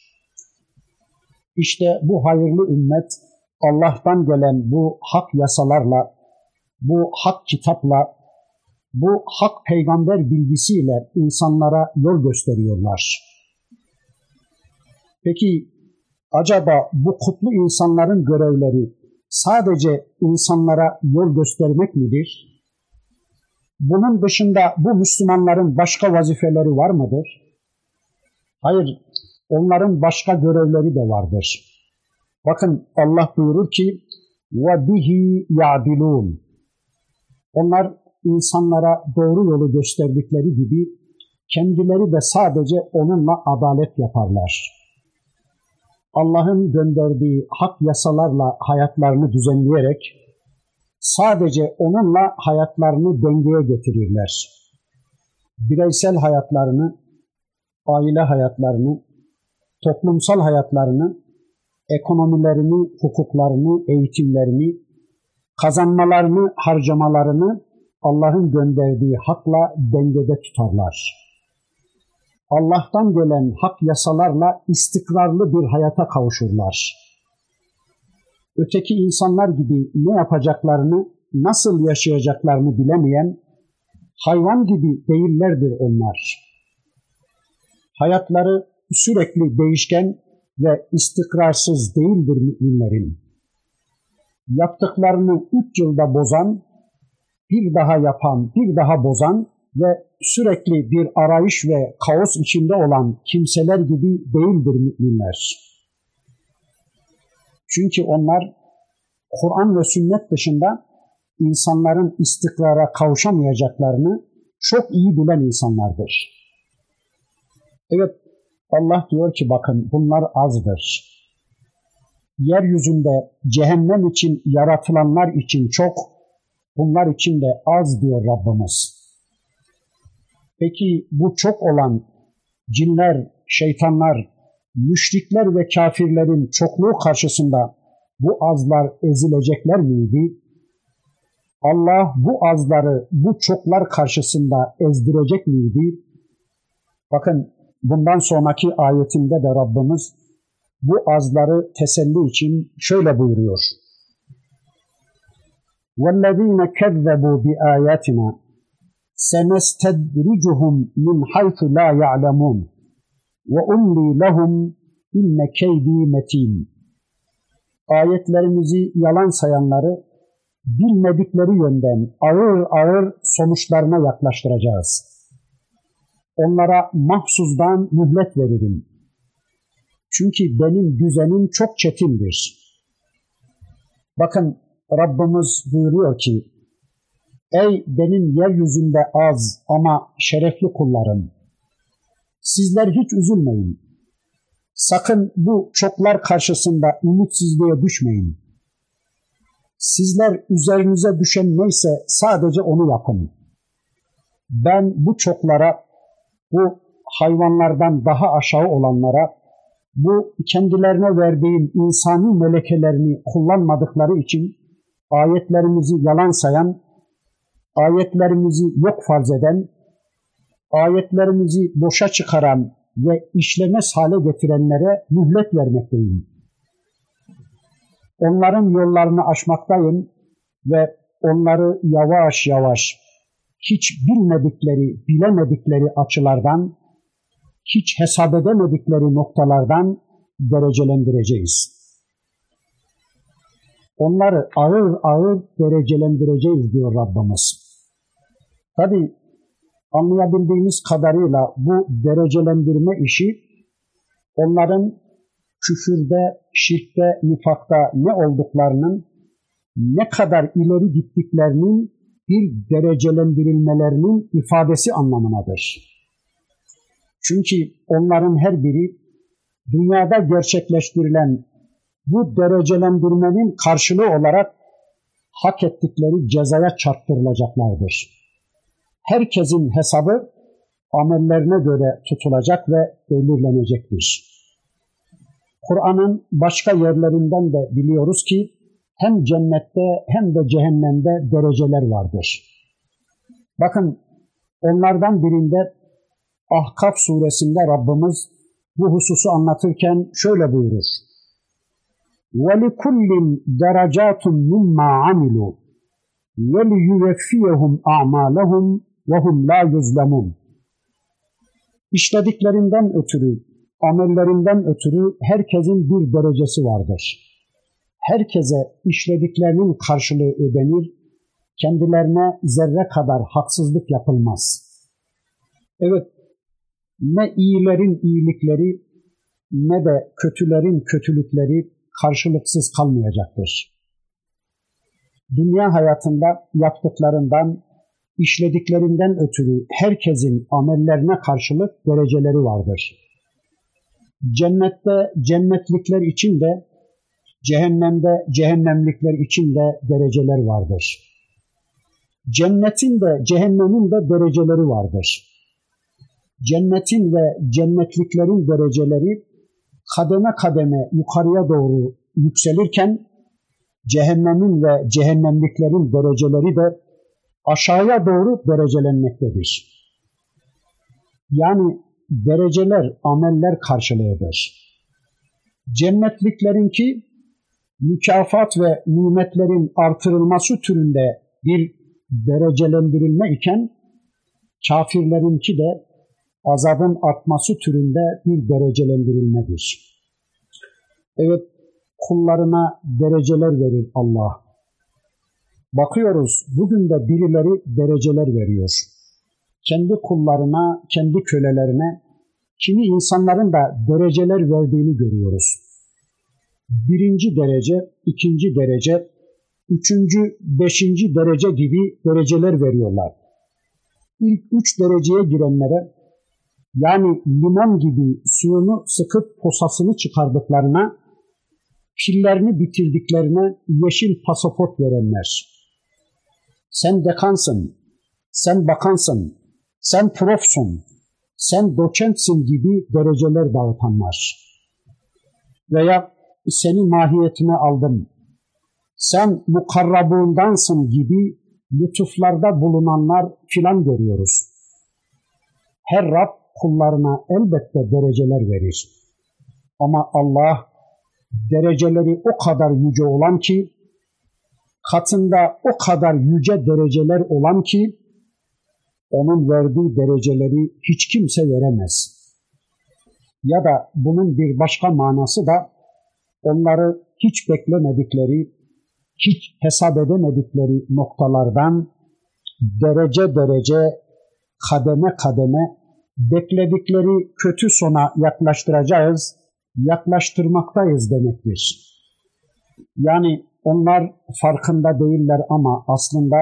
İşte bu hayırlı ümmet Allah'tan gelen bu hak yasalarla, bu hak kitapla, bu hak peygamber bilgisiyle insanlara yol gösteriyorlar. Peki acaba bu kutlu insanların görevleri sadece insanlara yol göstermek midir? Bunun dışında bu Müslümanların başka vazifeleri var mıdır? Hayır, onların başka görevleri de vardır. Bakın Allah buyurur ki وَبِهِ يَعْدِلُونَ Onlar insanlara doğru yolu gösterdikleri gibi kendileri de sadece onunla adalet yaparlar. Allah'ın gönderdiği hak yasalarla hayatlarını düzenleyerek sadece onunla hayatlarını dengeye getirirler. Bireysel hayatlarını, aile hayatlarını, toplumsal hayatlarını, ekonomilerini, hukuklarını, eğitimlerini, kazanmalarını, harcamalarını Allah'ın gönderdiği hakla dengede tutarlar. Allah'tan gelen hak yasalarla istikrarlı bir hayata kavuşurlar öteki insanlar gibi ne yapacaklarını, nasıl yaşayacaklarını bilemeyen, hayvan gibi değillerdir onlar. Hayatları sürekli değişken ve istikrarsız değildir müminlerin. Yaptıklarını üç yılda bozan, bir daha yapan, bir daha bozan ve sürekli bir arayış ve kaos içinde olan kimseler gibi değildir müminler. Çünkü onlar Kur'an ve sünnet dışında insanların istikrara kavuşamayacaklarını çok iyi bilen insanlardır. Evet Allah diyor ki bakın bunlar azdır. Yeryüzünde cehennem için yaratılanlar için çok, bunlar için de az diyor Rabbimiz. Peki bu çok olan cinler, şeytanlar, müşrikler ve kafirlerin çokluğu karşısında bu azlar ezilecekler miydi? Allah bu azları bu çoklar karşısında ezdirecek miydi? Bakın bundan sonraki ayetinde de Rabbimiz bu azları teselli için şöyle buyuruyor. وَالَّذ۪ينَ كَذَّبُوا بِآيَاتِنَا سَنَسْتَدْرِجُهُمْ مِنْ حَيْثُ لَا يَعْلَمُونَ وَاُمْلِي لَهُمْ اِنَّ كَيْد۪ي مَت۪ينَ Ayetlerimizi yalan sayanları bilmedikleri yönden ağır ağır sonuçlarına yaklaştıracağız. Onlara mahsuzdan mühlet veririm. Çünkü benim düzenim çok çetindir. Bakın Rabbimiz buyuruyor ki, Ey benim yeryüzünde az ama şerefli kullarım! Sizler hiç üzülmeyin. Sakın bu çoklar karşısında ümitsizliğe düşmeyin. Sizler üzerinize düşen neyse sadece onu yapın. Ben bu çoklara, bu hayvanlardan daha aşağı olanlara, bu kendilerine verdiğim insani melekelerini kullanmadıkları için ayetlerimizi yalan sayan, ayetlerimizi yok farz eden, ayetlerimizi boşa çıkaran ve işlemez hale getirenlere mühlet vermekteyim. Onların yollarını aşmaktayım ve onları yavaş yavaş hiç bilmedikleri, bilemedikleri açılardan, hiç hesap edemedikleri noktalardan derecelendireceğiz. Onları ağır ağır derecelendireceğiz diyor Rabbimiz. Tabi anlayabildiğimiz kadarıyla bu derecelendirme işi onların küfürde, şirkte, nifakta ne olduklarının, ne kadar ileri gittiklerinin bir derecelendirilmelerinin ifadesi anlamınadır. Çünkü onların her biri dünyada gerçekleştirilen bu derecelendirmenin karşılığı olarak hak ettikleri cezaya çarptırılacaklardır. Herkesin hesabı amellerine göre tutulacak ve belirlenecektir. Kur'an'ın başka yerlerinden de biliyoruz ki hem cennette hem de cehennemde dereceler vardır. Bakın onlardan birinde Ahkaf suresinde Rabbimiz bu hususu anlatırken şöyle buyurur. وَلِكُلِّ دَرَجَاتٌ مِمَّا عَمِلُوا وَلِيُوَفِّيَهُمْ أَعْمَالَهُمْ وَهُمْ لَا يُظْلَمُونَ İşlediklerinden ötürü, amellerinden ötürü herkesin bir derecesi vardır. Herkese işlediklerinin karşılığı ödenir, kendilerine zerre kadar haksızlık yapılmaz. Evet, ne iyilerin iyilikleri ne de kötülerin kötülükleri karşılıksız kalmayacaktır. Dünya hayatında yaptıklarından, işlediklerinden ötürü herkesin amellerine karşılık dereceleri vardır. Cennette cennetlikler için de, cehennemde cehennemlikler için de dereceler vardır. Cennetin de cehennemin de dereceleri vardır cennetin ve cennetliklerin dereceleri kademe kademe yukarıya doğru yükselirken cehennemin ve cehennemliklerin dereceleri de aşağıya doğru derecelenmektedir. Yani dereceler ameller karşılığıdır. Cennetliklerinki mükafat ve nimetlerin artırılması türünde bir derecelendirilme iken kafirlerinki de azabın artması türünde bir derecelendirilmedir. Evet, kullarına dereceler verir Allah. Bakıyoruz, bugün de birileri dereceler veriyor. Kendi kullarına, kendi kölelerine, kimi insanların da dereceler verdiğini görüyoruz. Birinci derece, ikinci derece, üçüncü, beşinci derece gibi dereceler veriyorlar. İlk üç dereceye girenlere yani limon gibi suyunu sıkıp posasını çıkardıklarına, pillerini bitirdiklerine yeşil pasaport verenler. Sen dekansın, sen bakansın, sen profsun, sen doçentsin gibi dereceler dağıtanlar. Veya seni mahiyetine aldım, sen mukarrabundansın gibi lütuflarda bulunanlar filan görüyoruz. Her Rab kullarına elbette dereceler verir. Ama Allah dereceleri o kadar yüce olan ki, katında o kadar yüce dereceler olan ki, onun verdiği dereceleri hiç kimse veremez. Ya da bunun bir başka manası da onları hiç beklemedikleri, hiç hesap edemedikleri noktalardan derece derece, kademe kademe bekledikleri kötü sona yaklaştıracağız, yaklaştırmaktayız demektir. Yani onlar farkında değiller ama aslında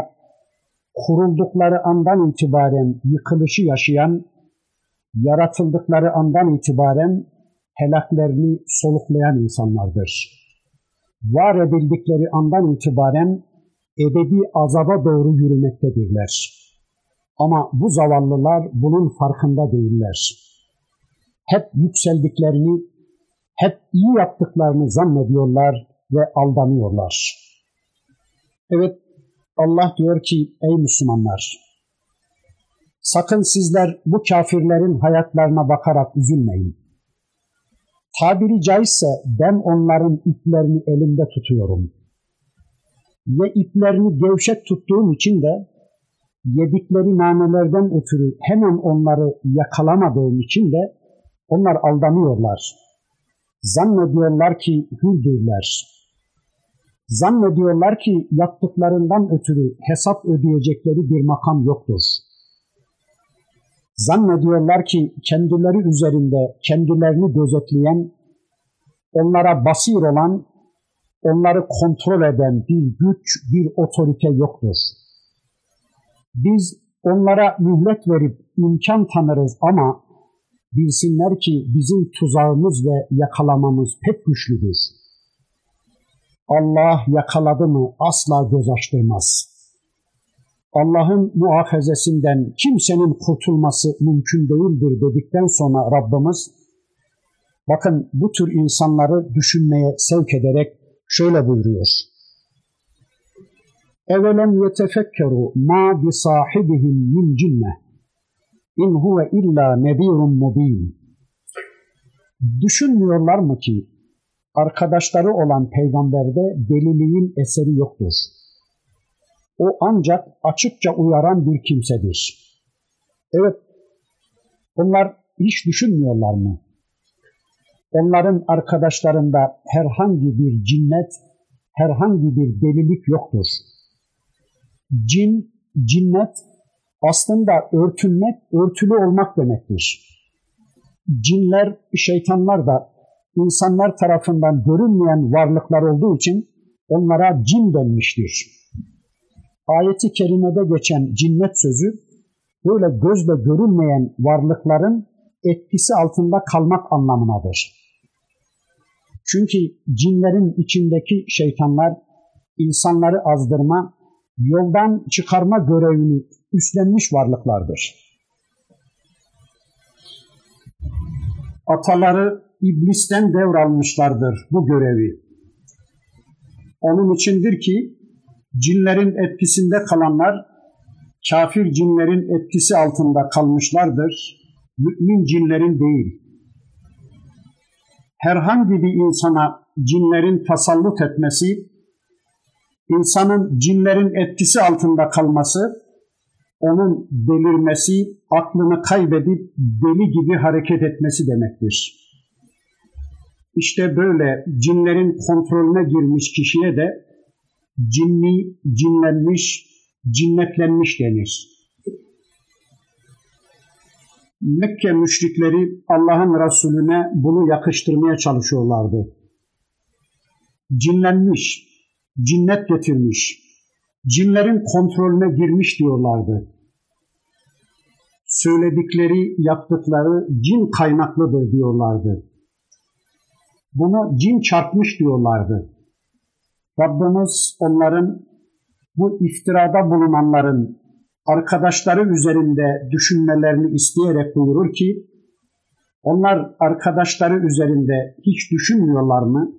kuruldukları andan itibaren yıkılışı yaşayan, yaratıldıkları andan itibaren helaklerini soluklayan insanlardır. Var edildikleri andan itibaren ebedi azaba doğru yürümektedirler. Ama bu zavallılar bunun farkında değiller. Hep yükseldiklerini, hep iyi yaptıklarını zannediyorlar ve aldanıyorlar. Evet, Allah diyor ki ey Müslümanlar, sakın sizler bu kafirlerin hayatlarına bakarak üzülmeyin. Tabiri caizse ben onların iplerini elimde tutuyorum. Ve iplerini gevşek tuttuğum için de yedikleri nanelerden ötürü hemen onları yakalamadığım için de onlar aldanıyorlar. Zannediyorlar ki hürdürler. Zannediyorlar ki yaptıklarından ötürü hesap ödeyecekleri bir makam yoktur. Zannediyorlar ki kendileri üzerinde kendilerini gözetleyen, onlara basir olan, onları kontrol eden bir güç, bir otorite yoktur. Biz onlara mühlet verip imkan tanırız ama bilsinler ki bizim tuzağımız ve yakalamamız pek güçlüdür. Allah yakaladı mı asla göz açtırmaz. Allah'ın muhafezesinden kimsenin kurtulması mümkün değildir dedikten sonra Rabbimiz bakın bu tür insanları düşünmeye sevk ederek şöyle buyuruyor. Evelem yetefekkeru ma bi sahibihim min cinne in huve illa nedirun mubin. Düşünmüyorlar mı ki arkadaşları olan peygamberde deliliğin eseri yoktur. O ancak açıkça uyaran bir kimsedir. Evet, bunlar hiç düşünmüyorlar mı? Onların arkadaşlarında herhangi bir cinnet, herhangi bir delilik yoktur. Cin, cinnet aslında örtünmek, örtülü olmak demektir. Cinler, şeytanlar da insanlar tarafından görünmeyen varlıklar olduğu için onlara cin denmiştir. Ayeti kerimede geçen cinnet sözü böyle gözle görünmeyen varlıkların etkisi altında kalmak anlamınadır. Çünkü cinlerin içindeki şeytanlar insanları azdırma, yoldan çıkarma görevini üstlenmiş varlıklardır. Ataları iblisten devralmışlardır bu görevi. Onun içindir ki cinlerin etkisinde kalanlar kafir cinlerin etkisi altında kalmışlardır. Mümin cinlerin değil. Herhangi bir insana cinlerin tasallut etmesi, insanın cinlerin etkisi altında kalması, onun delirmesi, aklını kaybedip deli gibi hareket etmesi demektir. İşte böyle cinlerin kontrolüne girmiş kişiye de cinni, cinlenmiş, cinnetlenmiş denir. Mekke müşrikleri Allah'ın Resulüne bunu yakıştırmaya çalışıyorlardı. Cinlenmiş, cinnet getirmiş, cinlerin kontrolüne girmiş diyorlardı. Söyledikleri, yaptıkları cin kaynaklıdır diyorlardı. Bunu cin çarpmış diyorlardı. Rabbimiz onların bu iftirada bulunanların arkadaşları üzerinde düşünmelerini isteyerek buyurur ki onlar arkadaşları üzerinde hiç düşünmüyorlar mı?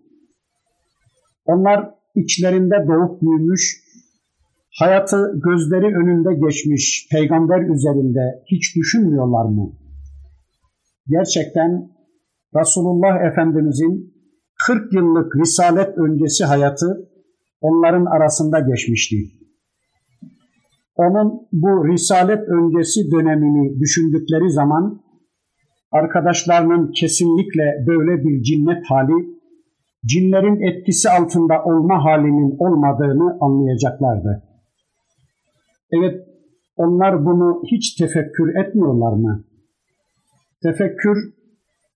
Onlar içlerinde doğup büyümüş, hayatı gözleri önünde geçmiş peygamber üzerinde hiç düşünmüyorlar mı? Gerçekten Resulullah Efendimizin 40 yıllık risalet öncesi hayatı onların arasında geçmişti. Onun bu risalet öncesi dönemini düşündükleri zaman arkadaşlarının kesinlikle böyle bir cinnet hali, cinlerin etkisi altında olma halinin olmadığını anlayacaklardı. Evet, onlar bunu hiç tefekkür etmiyorlar mı? Tefekkür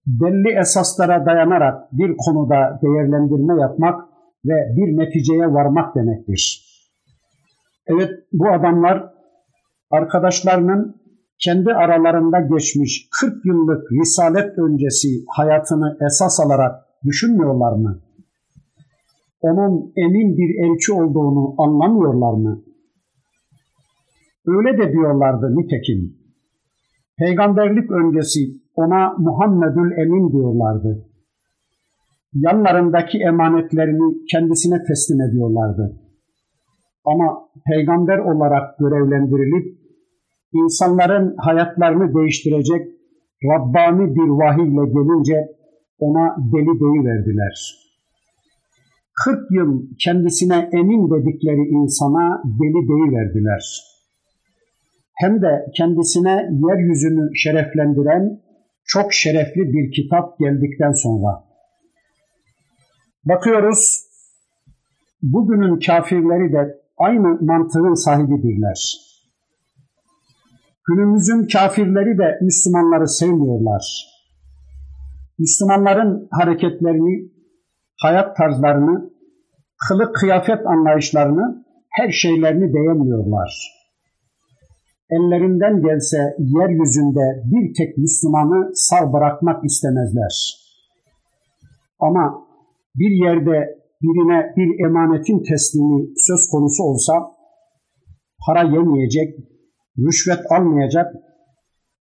belli esaslara dayanarak bir konuda değerlendirme yapmak ve bir neticeye varmak demektir. Evet bu adamlar arkadaşlarının kendi aralarında geçmiş 40 yıllık risalet öncesi hayatını esas alarak düşünmüyorlar mı? Onun emin bir elçi olduğunu anlamıyorlar mı? Öyle de diyorlardı nitekim. Peygamberlik öncesi ona Muhammedül Emin diyorlardı. Yanlarındaki emanetlerini kendisine teslim ediyorlardı. Ama peygamber olarak görevlendirilip insanların hayatlarını değiştirecek Rabbani bir vahiyle gelince ona deli verdiler. 40 yıl kendisine emin dedikleri insana deli verdiler. Hem de kendisine yeryüzünü şereflendiren çok şerefli bir kitap geldikten sonra. Bakıyoruz, bugünün kafirleri de aynı mantığın sahibidirler. Günümüzün kafirleri de Müslümanları sevmiyorlar. Müslümanların hareketlerini, hayat tarzlarını, kılık kıyafet anlayışlarını, her şeylerini beğenmiyorlar. ellerinden gelse yeryüzünde bir tek Müslümanı sağ bırakmak istemezler. Ama bir yerde birine bir emanetin teslimi söz konusu olsa para yemeyecek, rüşvet almayacak,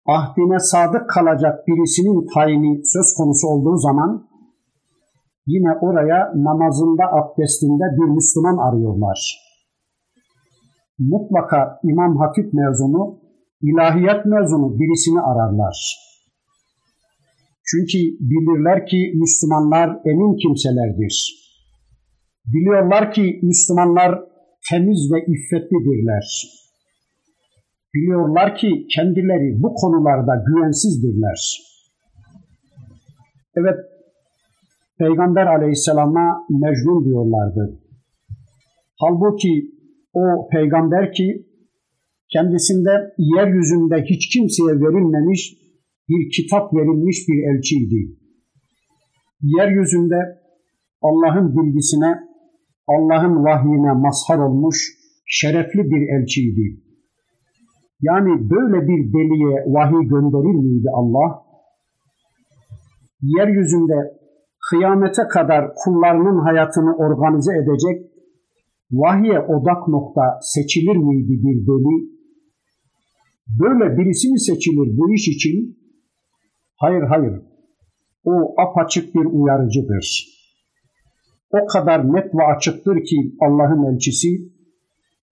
ahdine sadık kalacak birisinin tayini söz konusu olduğu zaman yine oraya namazında, abdestinde bir Müslüman arıyorlar. Mutlaka İmam Hatip mezunu, ilahiyat mezunu birisini ararlar. Çünkü bilirler ki Müslümanlar emin kimselerdir. Biliyorlar ki Müslümanlar temiz ve iffetlidirler. Biliyorlar ki kendileri bu konularda güvensizdirler. Evet, Peygamber aleyhisselama mecnun diyorlardı. Halbuki o peygamber ki kendisinde yeryüzünde hiç kimseye verilmemiş bir kitap verilmiş bir elçiydi. Yeryüzünde Allah'ın bilgisine, Allah'ın vahyine mazhar olmuş şerefli bir elçiydi. Yani böyle bir deliye vahiy gönderir miydi Allah? Yeryüzünde kıyamete kadar kullarının hayatını organize edecek vahye odak nokta seçilir miydi bir deli? Böyle birisi mi seçilir bu iş için? Hayır hayır. O apaçık bir uyarıcıdır. O kadar net ve açıktır ki Allah'ın elçisi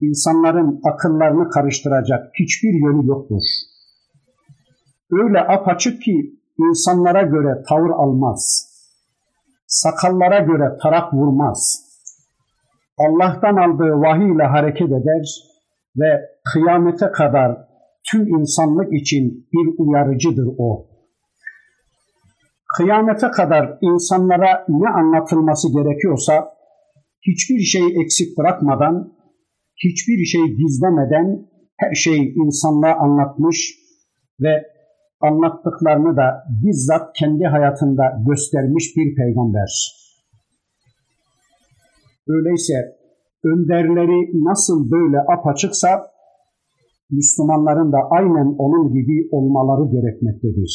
insanların akıllarını karıştıracak hiçbir yönü yoktur. Öyle apaçık ki insanlara göre tavır almaz. Sakallara göre tarak vurmaz Allah'tan aldığı vahiy ile hareket eder ve kıyamete kadar tüm insanlık için bir uyarıcıdır o. Kıyamete kadar insanlara ne anlatılması gerekiyorsa hiçbir şey eksik bırakmadan, hiçbir şey gizlemeden her şeyi insanlığa anlatmış ve anlattıklarını da bizzat kendi hayatında göstermiş bir peygamber. Öyleyse önderleri nasıl böyle apaçıksa Müslümanların da aynen onun gibi olmaları gerekmektedir.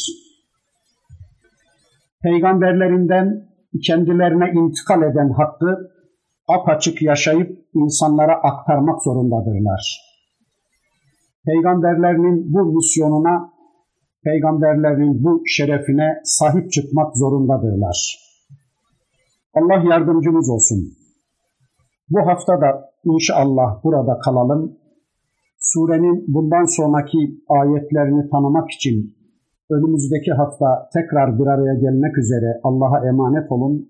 Peygamberlerinden kendilerine intikal eden hakkı apaçık yaşayıp insanlara aktarmak zorundadırlar. Peygamberlerinin bu misyonuna, peygamberlerin bu şerefine sahip çıkmak zorundadırlar. Allah yardımcımız olsun. Bu hafta da inşallah burada kalalım. Surenin bundan sonraki ayetlerini tanımak için önümüzdeki hafta tekrar bir araya gelmek üzere Allah'a emanet olun.